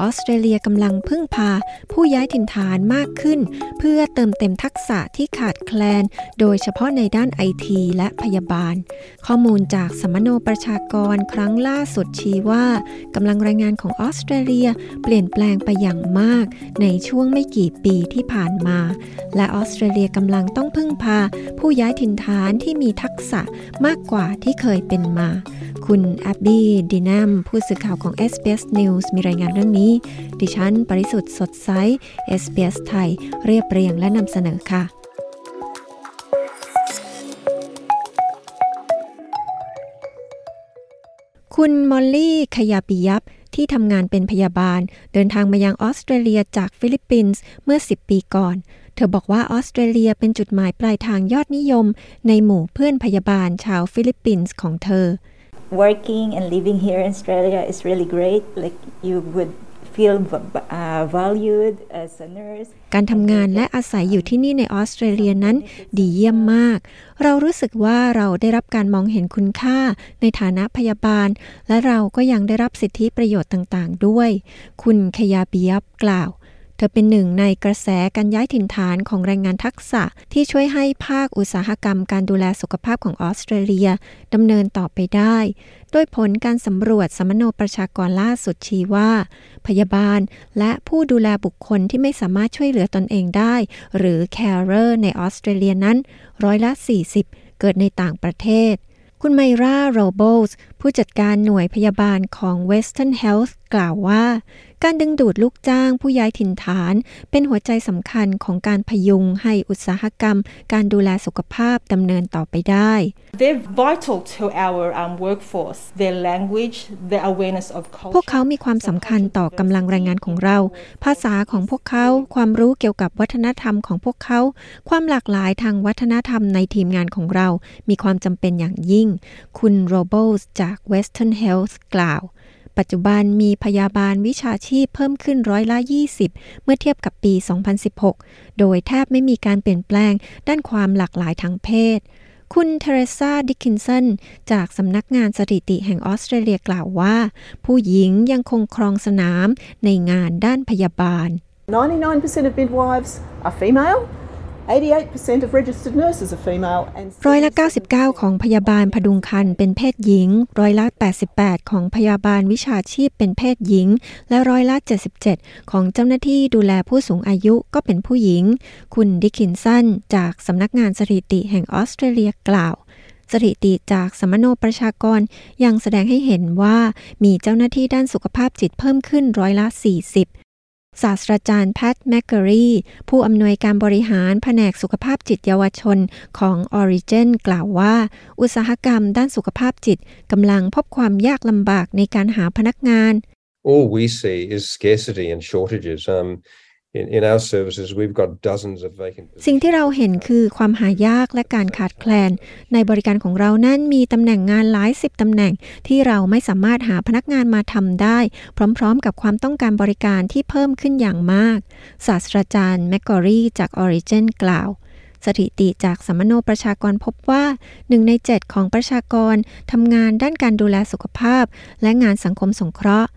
ออสเตรเลียกำลังพึ่งพาผู้ย้ายถิ่นฐานมากขึ้น เพื่อเติมเต็มทักษะที่ขาดแคลน โดยเฉพาะในด้านไอทีและพยาบาล ข้อมูลจากสมโนประชากรครั้งล่าสุดชี้ว่ากำลังแรงงานของออสเตรเลียเปลี่ยนแปลงไปอย่างมาก ในช่วงไม่กี่ปีที่ผ่านมา และออสเตรเลียกำลังต้องพึ่งพา ผู้ย้ายถิ่นฐานที่มีทักษะมากกว่าที่เคยเป็นมา คุณแอบบี้ดีนัมผู้สื่อข่าวของ SBS News มีรายงานเรื่องนี้ดิฉัน ปริสุทธ์สดใส SBS ไทย เรียบเรียงและนำเสนอค่ะ คุณมอลลี่ขยาปิยับที่ทำงานเป็นพยาบาล เดินทางมายังออสเตรเลียจากฟิลิปปินส์เมื่อ 10 ปีก่อน เธอบอกว่าออสเตรเลียเป็นจุดหมายปลายทางยอดนิยม ในหมู่เพื่อนพยาบาลชาวฟิลิปปินส์ของเธอ working and living here in Australia is really great. Like you would การทำงานและอาศัยอยู่ที่นี่ในออสเตรเลียนั้นดีเยี่ยมมาก เรารู้สึกว่าเราได้รับการมองเห็นคุณค่าในฐานะพยาบาล และเราก็ยังได้รับสิทธิประโยชน์ต่างๆ ด้วย คุณคยาบียบกล่าว ธอเป็นหนึ่งในกระแสการย้ายถิ่นฐานของแรงงานทักษะที่ช่วยให้ภาคอุตสาหกรรมการดูแลสุขภาพของออสเตรเลียดำเนินต่อไปได้ โดยผลการสำรวจสมโนประชากรล่าสุดชี้ว่า พยาบาลและผู้ดูแลบุคคลที่ไม่สามารถช่วยเหลือตนเองได้ หรือ carer ในออสเตรเลียนั้น ร้อยละ 40 เกิดในต่างประเทศ คุณไมราโรโบสผู้จัดการหน่วยพยาบาลของ Western Health กล่าวว่า การดึงดูดลูกจ้างผู้ย้ายถิ่นฐาน เป็นหัวใจสำคัญของการพยุงให้อุตสาหกรรม การดูแลสุขภาพดำเนินต่อไปได้ They're vital to our um, workforce. Their language, their awareness of culture. พวกเขามีความสำคัญต่อกำลังแรงงานของเรา ภาษาของพวกเขา ความรู้เกี่ยวกับวัฒนธรรมของพวกเขา ความหลากหลายทางวัฒนธรรมในทีมงานของเรา มีความจำเป็นอย่างยิ่ง คุณโรโบสจาก Western Health กล่าว ปัจจุบันมีพยาบาลวิชาชีพเพิ่มขึ้นร้อยละ 20 เมื่อเทียบกับปี 2016 โดยแทบไม่มีการเปลี่ยนแปลงด้านความหลากหลายทางเพศ คุณเทเรซาดิคินสันจากสำนักงานสถิติแห่งออสเตรเลียกล่าวว่า ผู้หญิงยังคงครองสนามในงานด้านพยาบาล 99% of midwives are female. ร้อยละ 99 ของพยาบาลพดุงครรภ์เป็นเพศหญิง ร้อยละ 88 ของพยาบาลวิชาชีพเป็นเพศหญิง และร้อยละ 77 ของเจ้าหน้าที่ดูแลผู้สูงอายุก็เป็นผู้หญิง คุณดิคินสันจากสำนักงานสถิติแห่งออสเตรเลียกล่าวสถิติจากสมโนประชากรยังแสดงให้เห็นว่ามีเจ้าหน้าที่ด้านสุขภาพจิตเพิ่มขึ้นร้อยละ 40 ศาสตราจารย์แพทแมคเกอรีผู้อำนวยการบริหารแผนกสุขภาพจิตเยาวชนของ Origin กล่าวว่า อุตสาหกรรมด้านสุขภาพจิตกำลังพบความยากลำบากในการหาพนักงาน All we see is scarcity and shortages. Um, in, in our services, we've got dozens of vacant สิ่ง positions. ที่เราเห็นคือความหายากและการขาดแคลน ในบริการของเรานั้นมีตำแหน่งงานหลายสิบตำแหน่งที่เราไม่สามารถหาพนักงานมาทำได้ พร้อมๆ กับความต้องการบริการที่เพิ่มขึ้นอย่างมาก ศาสตราจารย์แมกกอรีจาก Origin กล่าวสถิติจากสัมมโนประชากรพบว่าหนึ่งใน 7 ของประชากรทำงานด้านการดูแลสุขภาพ และงานสังคมสงเคราะห์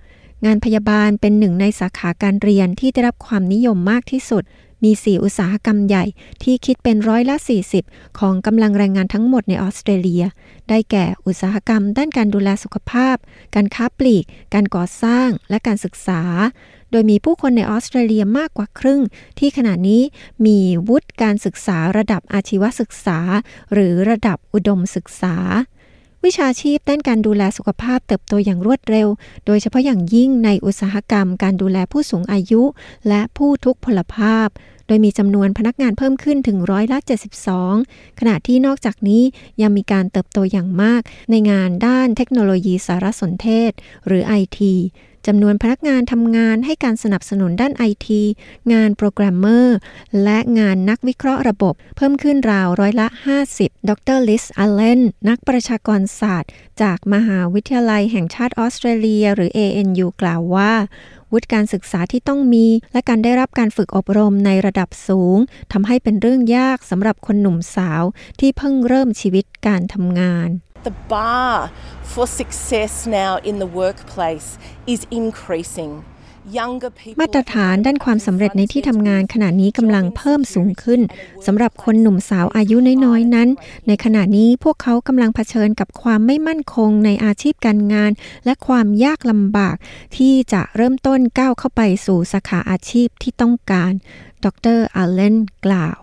งานพยาบาลเป็นหนึ่งในสาขาการเรียนที่ได้รับความนิยมมากที่สุด มี 4 อุตสาหกรรมใหญ่ที่คิดเป็นร้อยละ 40 ของกำลังแรงงานทั้งหมดในออสเตรเลีย ได้แก่อุตสาหกรรมด้านการดูแลสุขภาพ การค้าปลีก การก่อสร้าง และการศึกษา โดยมีผู้คนในออสเตรเลียมากกว่าครึ่ง ที่ขณะนี้มีวุฒิการศึกษาระดับอาชีวศึกษา หรือระดับอุดมศึกษา วิชาชีพด้านการดูแลสุขภาพเติบโตอย่างรวดเร็ว โดยเฉพาะอย่างยิ่งในอุตสาหกรรมการดูแลผู้สูงอายุ และผู้ทุกพลภาพ โดยมีจำนวนพนักงานเพิ่มขึ้นถึงร้อยละ 72 ขณะที่นอกจากนี้ยังมีการเติบโตอย่างมากในงานด้านเทคโนโลยีสารสนเทศ หรือ IT จำนวนพนักงานทำงานให้การสนับสนุนด้านไอทีงานโปรแกรมเมอร์ และงานนักวิเคราะห์ระบบ เพิ่มขึ้นราวร้อยละ 50 ดรลิสอัลเลนนักประชากรศาสตร์ จากมหาวิทยาลัยแห่งชาติออสเตรเลีย หรือ ANU กล่าวว่าวุฒิการศึกษาที่ต้องมี และการได้รับการฝึกอบรมในระดับสูงทำให้เป็นเรื่องยากสำหรับคนหนุ่มสาวที่เพิ่งเริ่มชีวิตการทำงาน The bar for success now in the workplace is increasing. มาตรฐานด้านความสำเร็จในที่ทำงานขณะนี้กำลังเพิ่มสูงขึ้นสำหรับคนหนุ่มสาวอายุน้อยๆนั้น ในขณะนี้พวกเขากำลังเผชิญกับความไม่มั่นคงในอาชีพการงาน และความยากลำบาก ที่จะเริ่มต้นก้าวเข้าไปสู่สาขาอาชีพที่ต้องการ ดรอัลเลนกล่าว